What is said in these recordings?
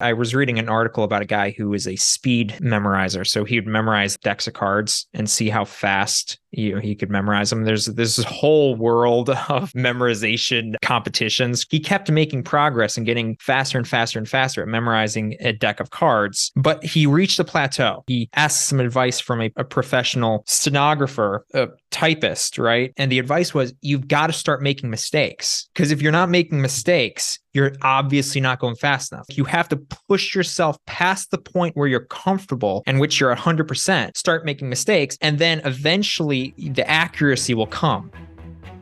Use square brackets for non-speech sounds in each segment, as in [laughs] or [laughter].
I was reading an article about a guy who is a speed memorizer. So he would memorize decks of cards and see how fast you know, he could memorize them. There's this whole world [laughs] of memorization competitions. He kept making progress and getting faster and faster and faster at memorizing a deck of cards, but he reached a plateau. He asked some advice from a, a professional stenographer, a typist, right? And the advice was you've got to start making mistakes because if you're not making mistakes, you're obviously not going fast enough. You have to push yourself past the point where you're comfortable and which you're 100%, start making mistakes, and then eventually the accuracy will come.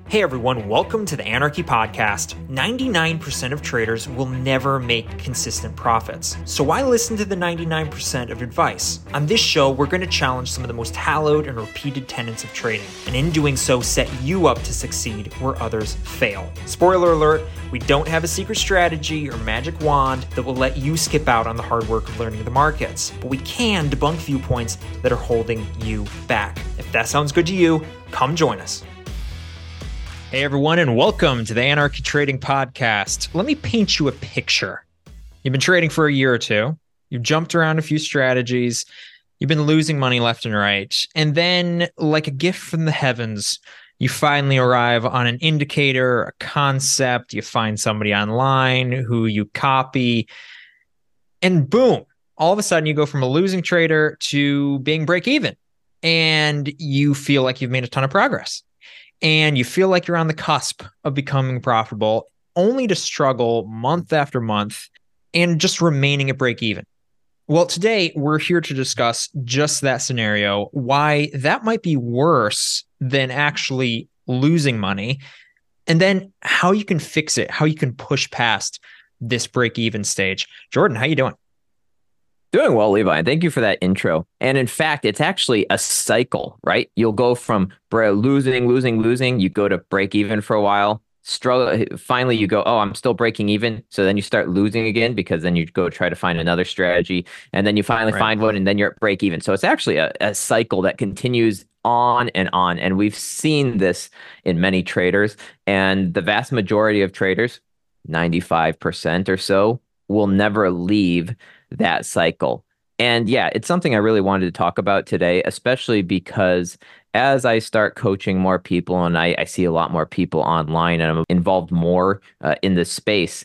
Hey everyone, welcome to the Anarchy Podcast. 99% of traders will never make consistent profits. So why listen to the 99% of advice? On this show, we're going to challenge some of the most hallowed and repeated tenets of trading, and in doing so, set you up to succeed where others fail. Spoiler alert, we don't have a secret strategy or magic wand that will let you skip out on the hard work of learning the markets, but we can debunk viewpoints that are holding you back. If that sounds good to you, come join us. Hey, everyone, and welcome to the Anarchy Trading Podcast. Let me paint you a picture. You've been trading for a year or two, you've jumped around a few strategies, you've been losing money left and right. And then, like a gift from the heavens, you finally arrive on an indicator, a concept, you find somebody online who you copy, and boom, all of a sudden you go from a losing trader to being break even. And you feel like you've made a ton of progress and you feel like you're on the cusp of becoming profitable, only to struggle month after month and just remaining at break even. Well, today we're here to discuss just that scenario, why that might be worse than actually losing money, and then how you can fix it, how you can push past this break even stage. Jordan, how you doing? Doing well, Levi. Thank you for that intro. And in fact, it's actually a cycle, right? You'll go from losing, losing, losing. You go to break even for a while. Struggle. Finally, you go, oh, I'm still breaking even. So then you start losing again because then you go try to find another strategy, and then you finally right. find one, and then you're at break even. So it's actually a, a cycle that continues on and on. And we've seen this in many traders, and the vast majority of traders, 95% or so, will never leave that cycle. And yeah, it's something I really wanted to talk about today, especially because as I start coaching more people and I, I see a lot more people online and I'm involved more uh, in this space,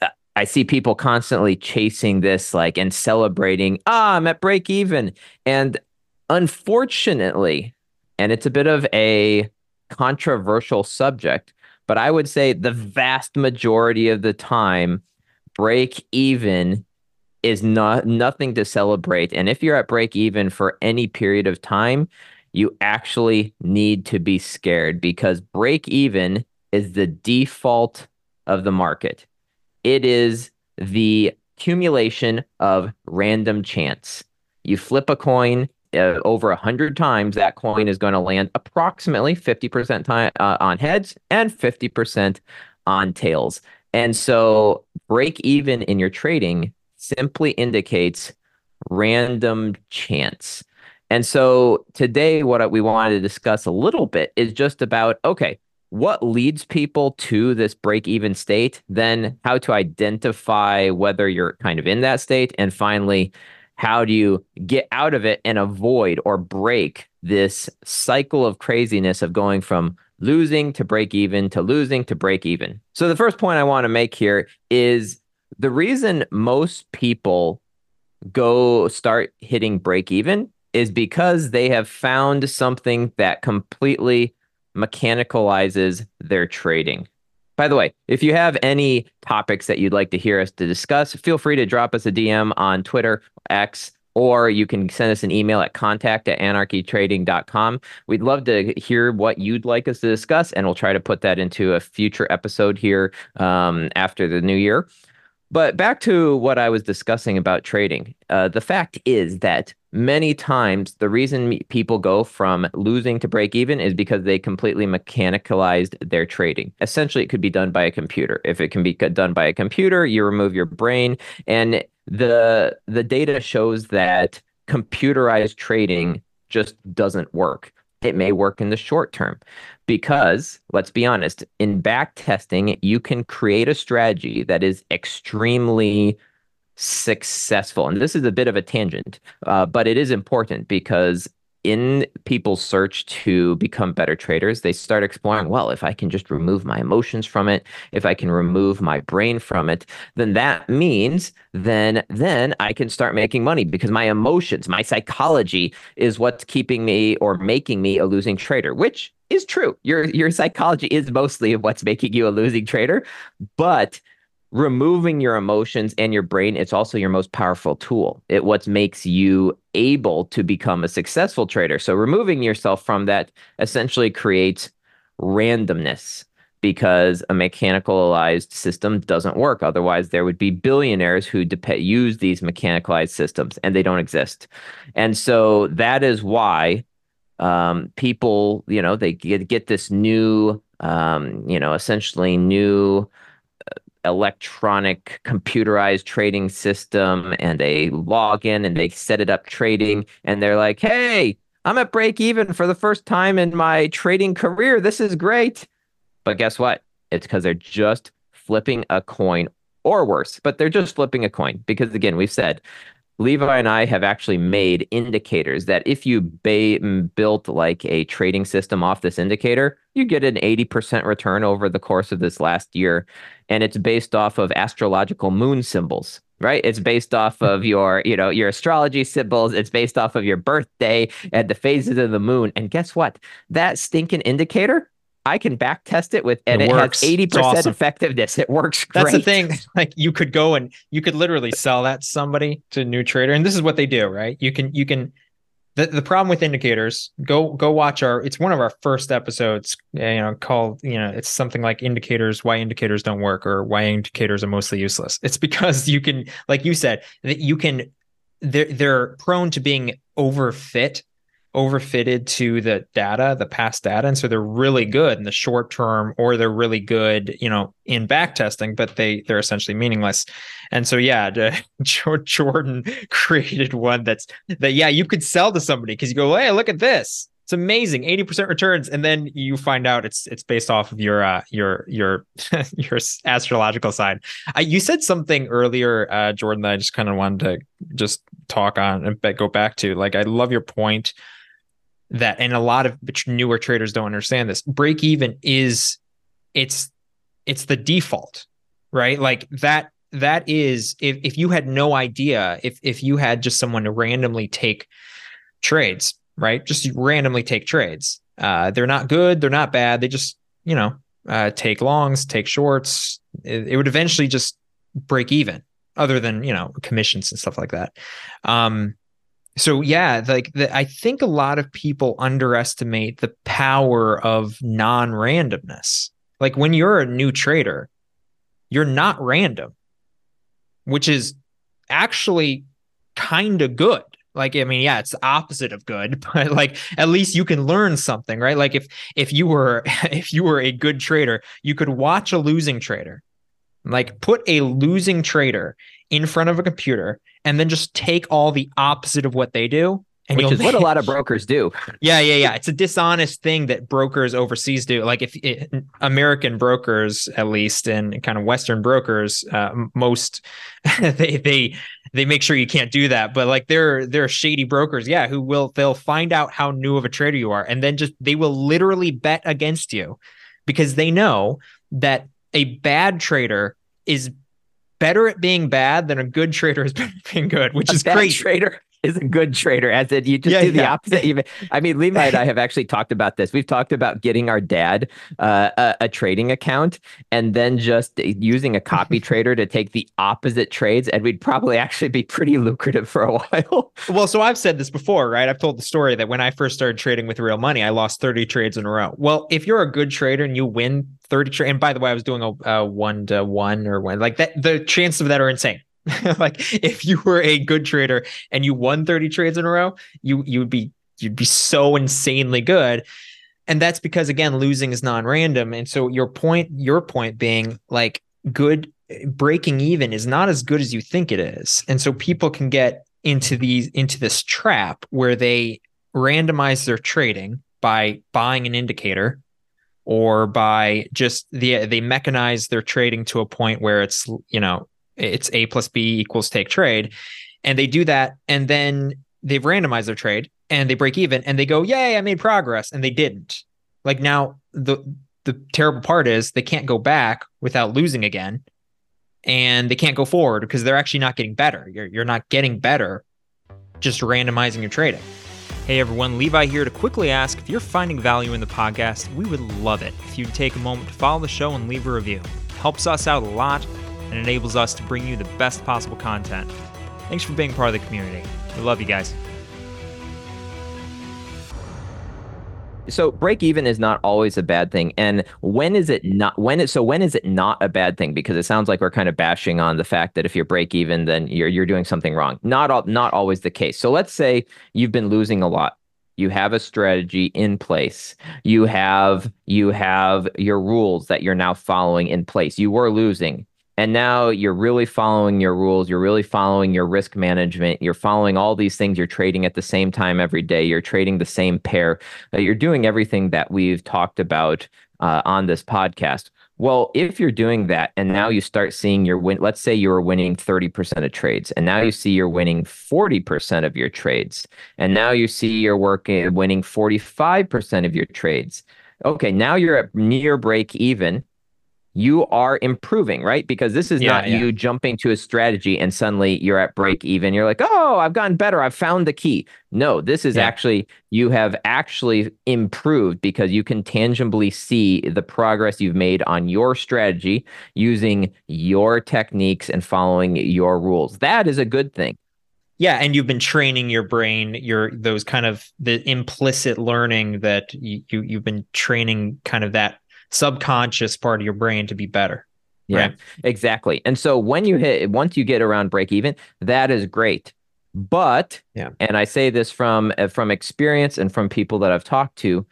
uh, I see people constantly chasing this like and celebrating, ah, I'm at break even. And unfortunately, and it's a bit of a controversial subject, but I would say the vast majority of the time, break even is not nothing to celebrate. And if you're at break even for any period of time, you actually need to be scared because break even is the default of the market. It is the accumulation of random chance. You flip a coin uh, over a hundred times, that coin is going to land approximately 50% time, uh, on heads and 50% on tails. And so break even in your trading simply indicates random chance. And so today, what we wanted to discuss a little bit is just about okay, what leads people to this break even state, then how to identify whether you're kind of in that state, and finally, how do you get out of it and avoid or break this cycle of craziness of going from losing to break even to losing to break even. So, the first point I want to make here is the reason most people go start hitting break even is because they have found something that completely mechanicalizes their trading. By the way, if you have any topics that you'd like to hear us to discuss, feel free to drop us a DM on Twitter, X, or you can send us an email at contact at anarchytrading.com. We'd love to hear what you'd like us to discuss, and we'll try to put that into a future episode here um, after the new year. But back to what I was discussing about trading. Uh, the fact is that many times the reason people go from losing to break even is because they completely mechanicalized their trading. Essentially, it could be done by a computer. If it can be done by a computer, you remove your brain, and the the data shows that computerized trading just doesn't work. It may work in the short term because let's be honest, in back testing, you can create a strategy that is extremely successful. And this is a bit of a tangent, uh, but it is important because in people's search to become better traders, they start exploring, well, if I can just remove my emotions from it, if I can remove my brain from it, then that means then then I can start making money because my emotions, my psychology is what's keeping me or making me a losing trader, which is true. Your your psychology is mostly what's making you a losing trader, but removing your emotions and your brain it's also your most powerful tool. It what makes you able to become a successful trader. So removing yourself from that essentially creates randomness because a mechanicalized system doesn't work. Otherwise there would be billionaires who dep- use these mechanicalized systems and they don't exist. And so that is why um, people you know they get, get this new um, you know essentially new electronic computerized trading system and a login and they set it up trading and they're like, hey, I'm at break even for the first time in my trading career. This is great. But guess what? It's because they're just flipping a coin or worse, but they're just flipping a coin because, again, we've said Levi and I have actually made indicators that if you ba- mm, built like a trading system off this indicator, you get an 80% return over the course of this last year. And it's based off of astrological moon symbols, right? It's based off of [laughs] your, you know, your astrology symbols. It's based off of your birthday and the phases of the moon. And guess what? That stinking indicator I can back test it with, and it, it has 80% awesome. effectiveness. It works great. That's the thing. [laughs] Like you could go and you could literally sell that to somebody to a new trader. And this is what they do, right? You can, you can, the, the problem with indicators, go, go watch our, it's one of our first episodes, you know, called, you know, it's something like indicators, why indicators don't work or why indicators are mostly useless. It's because you can, like you said, that you can, they're, they're prone to being overfit overfitted to the data, the past data. And so they're really good in the short term, or they're really good, you know, in back testing, but they they're essentially meaningless. And so yeah, [laughs] Jordan [laughs] created one that's that yeah, you could sell to somebody because you go, hey, look at this. It's amazing, 80% returns. And then you find out it's it's based off of your uh your your [laughs] your astrological. Uh, you said something earlier, uh, Jordan, that I just kind of wanted to just talk on and go back to. Like I love your point that and a lot of newer traders don't understand this. Break even is it's it's the default right? Like that that is if, if you had no idea if if you had just someone to randomly take trades right? Just randomly take trades. Uh they're not good they're not bad they just you know uh take longs take shorts. It, it would eventually just break even other than you know commissions and stuff like that. Um so yeah like the, i think a lot of people underestimate the power of non-randomness. Like when you're a new trader you're not random which is actually kind of good. Like i mean yeah it's the opposite of good [laughs] but like at least you can learn something right? Like if if you were [laughs] if you were a good trader you could watch a losing trader like put a losing trader in front of a computer and then just take all the opposite of what they do. And Which is what a lot of brokers do. [laughs] Yeah, yeah, yeah. It's a dishonest thing that brokers overseas do. Like if it, American brokers, at least, and kind of Western brokers, uh, most [laughs] they they they make sure you can't do that. But like they're they're shady brokers, yeah, who will they'll find out how new of a trader you are, and then just they will literally bet against you because they know that a bad trader is better at being bad than a good trader is [laughs] better at being good, which a is great. Trader is a good trader. As it, you just yeah, do the yeah. opposite. Even I mean, Levi and I have actually talked about this. We've talked about getting our dad uh, a, a, trading account and then just using a copy [laughs] trader to take the opposite trades, and we'd probably actually be pretty lucrative for a while. well, so I've said this before, right? I've told the story that when I first started trading with real money, I lost 30 trades in a row. Well, if you're a good trader and you win 30 trade. And by the way, I was doing a, a one to one or one like that. The chances of that are insane. [laughs] like if you were a good trader and you won 30 trades in a row, you you would be you'd be so insanely good. And that's because again, losing is non-random. And so your point, your point being like good breaking even is not as good as you think it is. And so people can get into these into this trap where they randomize their trading by buying an indicator or by just the they mechanize their trading to a point where it's you know it's A plus B equals take trade. And they do that. And then they've randomized their trade and they break even and they go, Yay, I made progress. And they didn't. Like now the the terrible part is they can't go back without losing again. And they can't go forward because they're actually not getting better. You're you're not getting better just randomizing your trading. Hey everyone, Levi here to quickly ask if you're finding value in the podcast, we would love it if you'd take a moment to follow the show and leave a review. It helps us out a lot and enables us to bring you the best possible content. Thanks for being part of the community. We love you guys. So break even is not always a bad thing. And when is it not when is so when is it not a bad thing? Because it sounds like we're kind of bashing on the fact that if you're break even, then you're you're doing something wrong. Not all not always the case. So let's say you've been losing a lot. You have a strategy in place. You have you have your rules that you're now following in place. You were losing and now you're really following your rules you're really following your risk management you're following all these things you're trading at the same time every day you're trading the same pair uh, you're doing everything that we've talked about uh, on this podcast. Well if you're doing that and now you start seeing your win let's say you were winning 30% of trades and now you see you're winning 40% of your trades and now you see you're working winning 45% of your trades. Okay now you're at near break even you are improving, right? Because this is yeah, not yeah. you jumping to a strategy and suddenly you're at break even. You're like, oh, I've gotten better. I've found the key. No, this is yeah. actually, you have actually improved because you can tangibly see the progress you've made on your strategy using your techniques and following your rules. That is a good thing. Yeah, and you've been training your brain, your those kind of the implicit learning that you, you you've been training kind of that subconscious part of your brain to be better. Yeah, right? exactly. And so when you hit, once you get around break even, that is great. But, yeah. and I say this from from experience and from people that I've talked to,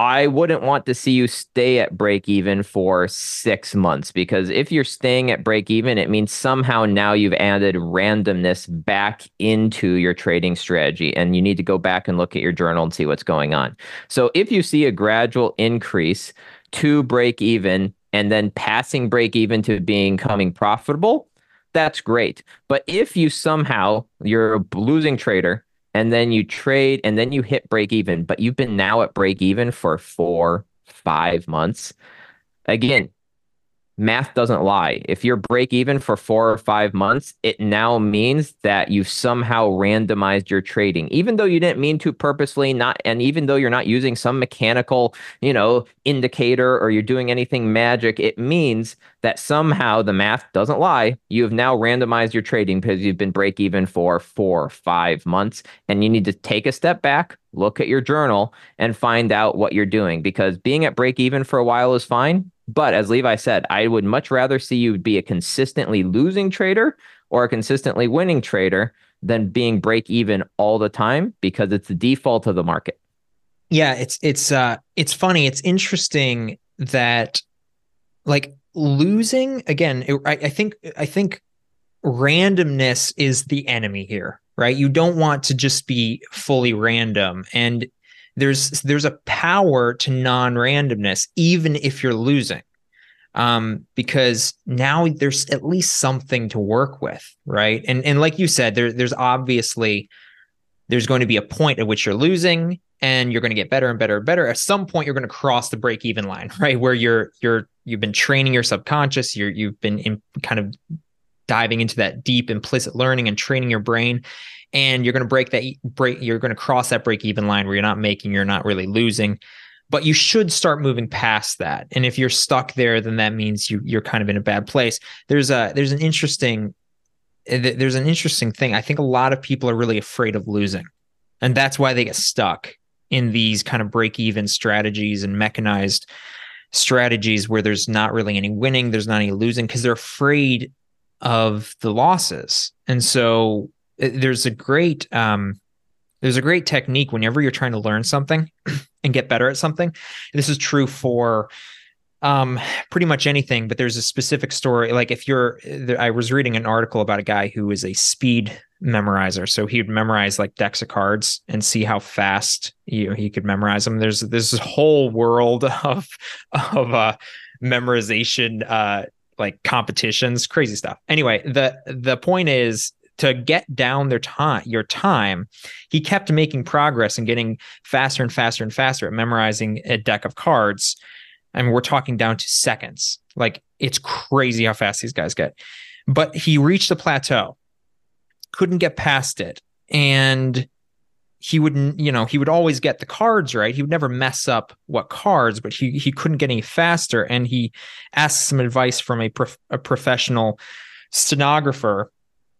I wouldn't want to see you stay at break even for six months because if you're staying at break even, it means somehow now you've added randomness back into your trading strategy. And you need to go back and look at your journal and see what's going on. So if you see a gradual increase to break even and then passing break even to being coming profitable, that's great. But if you somehow you're a losing trader and then you trade and then you hit break even, but you've been now at break even for four, five months. Again, math doesn't lie. If you're break even for four or five months, it now means that you've somehow randomized your trading, even though you didn't mean to purposely not, and even though you're not using some mechanical, you know, indicator or you're doing anything magic, it means that somehow the math doesn't lie. You have now randomized your trading because you've been break even for four, five months, and you need to take a step back, look at your journal, and find out what you're doing because being at break even for a while is fine but as Levi said, I would much rather see you be a consistently losing trader or a consistently winning trader than being break even all the time because it's the default of the market. Yeah, it's it's uh it's funny. It's interesting that like losing again. It, I, I think I think randomness is the enemy here, right? You don't want to just be fully random, and there's there's a power to non-randomness even if you're losing. Um, because now there's at least something to work with right? And and like you said there there's obviously there's going to be a point at which you're losing and you're going to get better and better and better. At some point you're going to cross the break even line [laughs] right? Where you're you're you've been training your subconscious you're you've been in kind of diving into that deep implicit learning and training your brain and you're going to break that break you're going to cross that break even line where you're not making you're not really losing but you should start moving past that and if you're stuck there then that means you you're kind of in a bad place. There's a there's an interesting eh, there's an interesting thing. I think a lot of people are really afraid of losing and that's why they get stuck in these kind of break even strategies and mechanized strategies where there's not really any winning there's not any losing because they're afraid of the losses. And so there's a great um, there's a great technique whenever you're trying to learn something [clears throat] and get better at something. This is true for um pretty much anything but there's a specific story like if you're i was reading an article about a guy who is a speed memorizer. So he would memorize like decks of cards and see how fast you know, he could memorize them. There's this whole world [laughs] of of uh memorization uh like competitions, crazy stuff. Anyway, the the point is to get down their time your time he kept making progress and getting faster and faster and faster at memorizing a deck of cards I mean, we're talking down to seconds. Like it's crazy how fast these guys get. But he reached a plateau, couldn't get past it. And he wouldn't, you know, he would always get the cards right. He would never mess up what cards, but he he couldn't get any faster. And he asked some advice from a prof- a professional stenographer,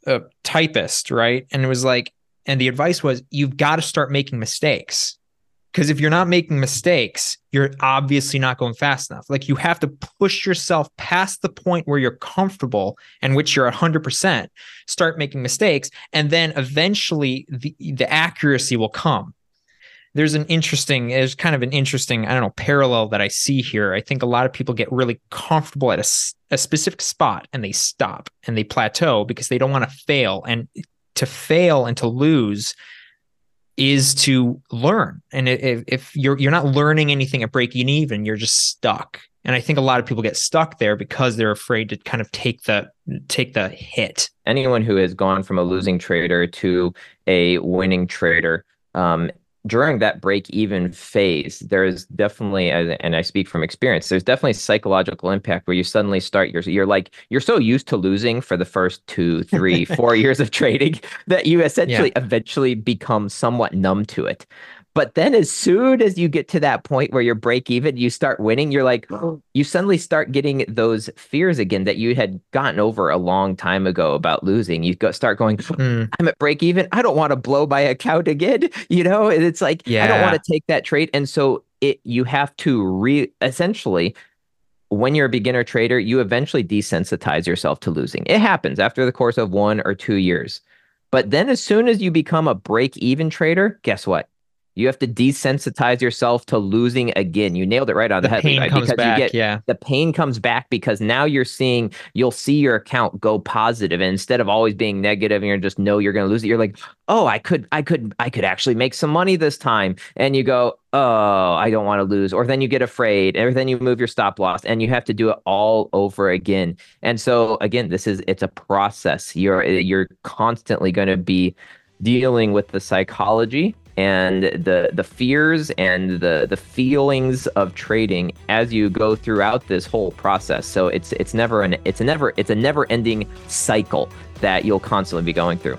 a typist, right? And it was like, and the advice was, you've got to start making mistakes because if you're not making mistakes, you're obviously not going fast enough. Like you have to push yourself past the point where you're comfortable and which you're 100%, start making mistakes. And then eventually the, the accuracy will come. There's an interesting, there's kind of an interesting, I don't know, parallel that I see here. I think a lot of people get really comfortable at a, a specific spot and they stop and they plateau because they don't want to fail. And to fail and to lose is to learn. And if, if you're you're not learning anything at breaking even, you're just stuck. And I think a lot of people get stuck there because they're afraid to kind of take the take the hit. Anyone who has gone from a losing trader to a winning trader um, during that break even phase, there's definitely, uh, and I speak from experience, there's definitely psychological impact where you suddenly start, you're, you're like, you're so used to losing for the first two, three, [laughs] four years of trading [laughs] that you essentially yeah. eventually become somewhat numb to it. But then as soon as you get to that point where you're break even, you start winning, you're like, you suddenly start getting those fears again that you had gotten over a long time ago about losing. You go, start going, mm. I'm at break even. I don't want to blow my account again. [laughs] You know, and it's like, yeah. I don't want to take that trade. And so it, you have to re essentially when you're a beginner trader, you eventually desensitize yourself to losing. It happens after the course of one or two years. But then as soon as you become a break even trader, guess what? You have to desensitize yourself to losing again. You nailed it right on the, the head. Pain right? comes because back, you get, yeah. The pain comes back because now you're seeing, you'll see your account go positive, and instead of always being negative, and you're just know you're going to lose it. You're like, oh, I could, I could, I could actually make some money this time, and you go, oh, I don't want to lose, or then you get afraid, or then you move your stop loss, and you have to do it all over again. And so again, this is it's a process. You're you're constantly going to be dealing with the psychology and the the fears and the the feelings of trading as you go throughout this whole process. So it's it's never an it's a never it's a never ending cycle that you'll constantly be going through.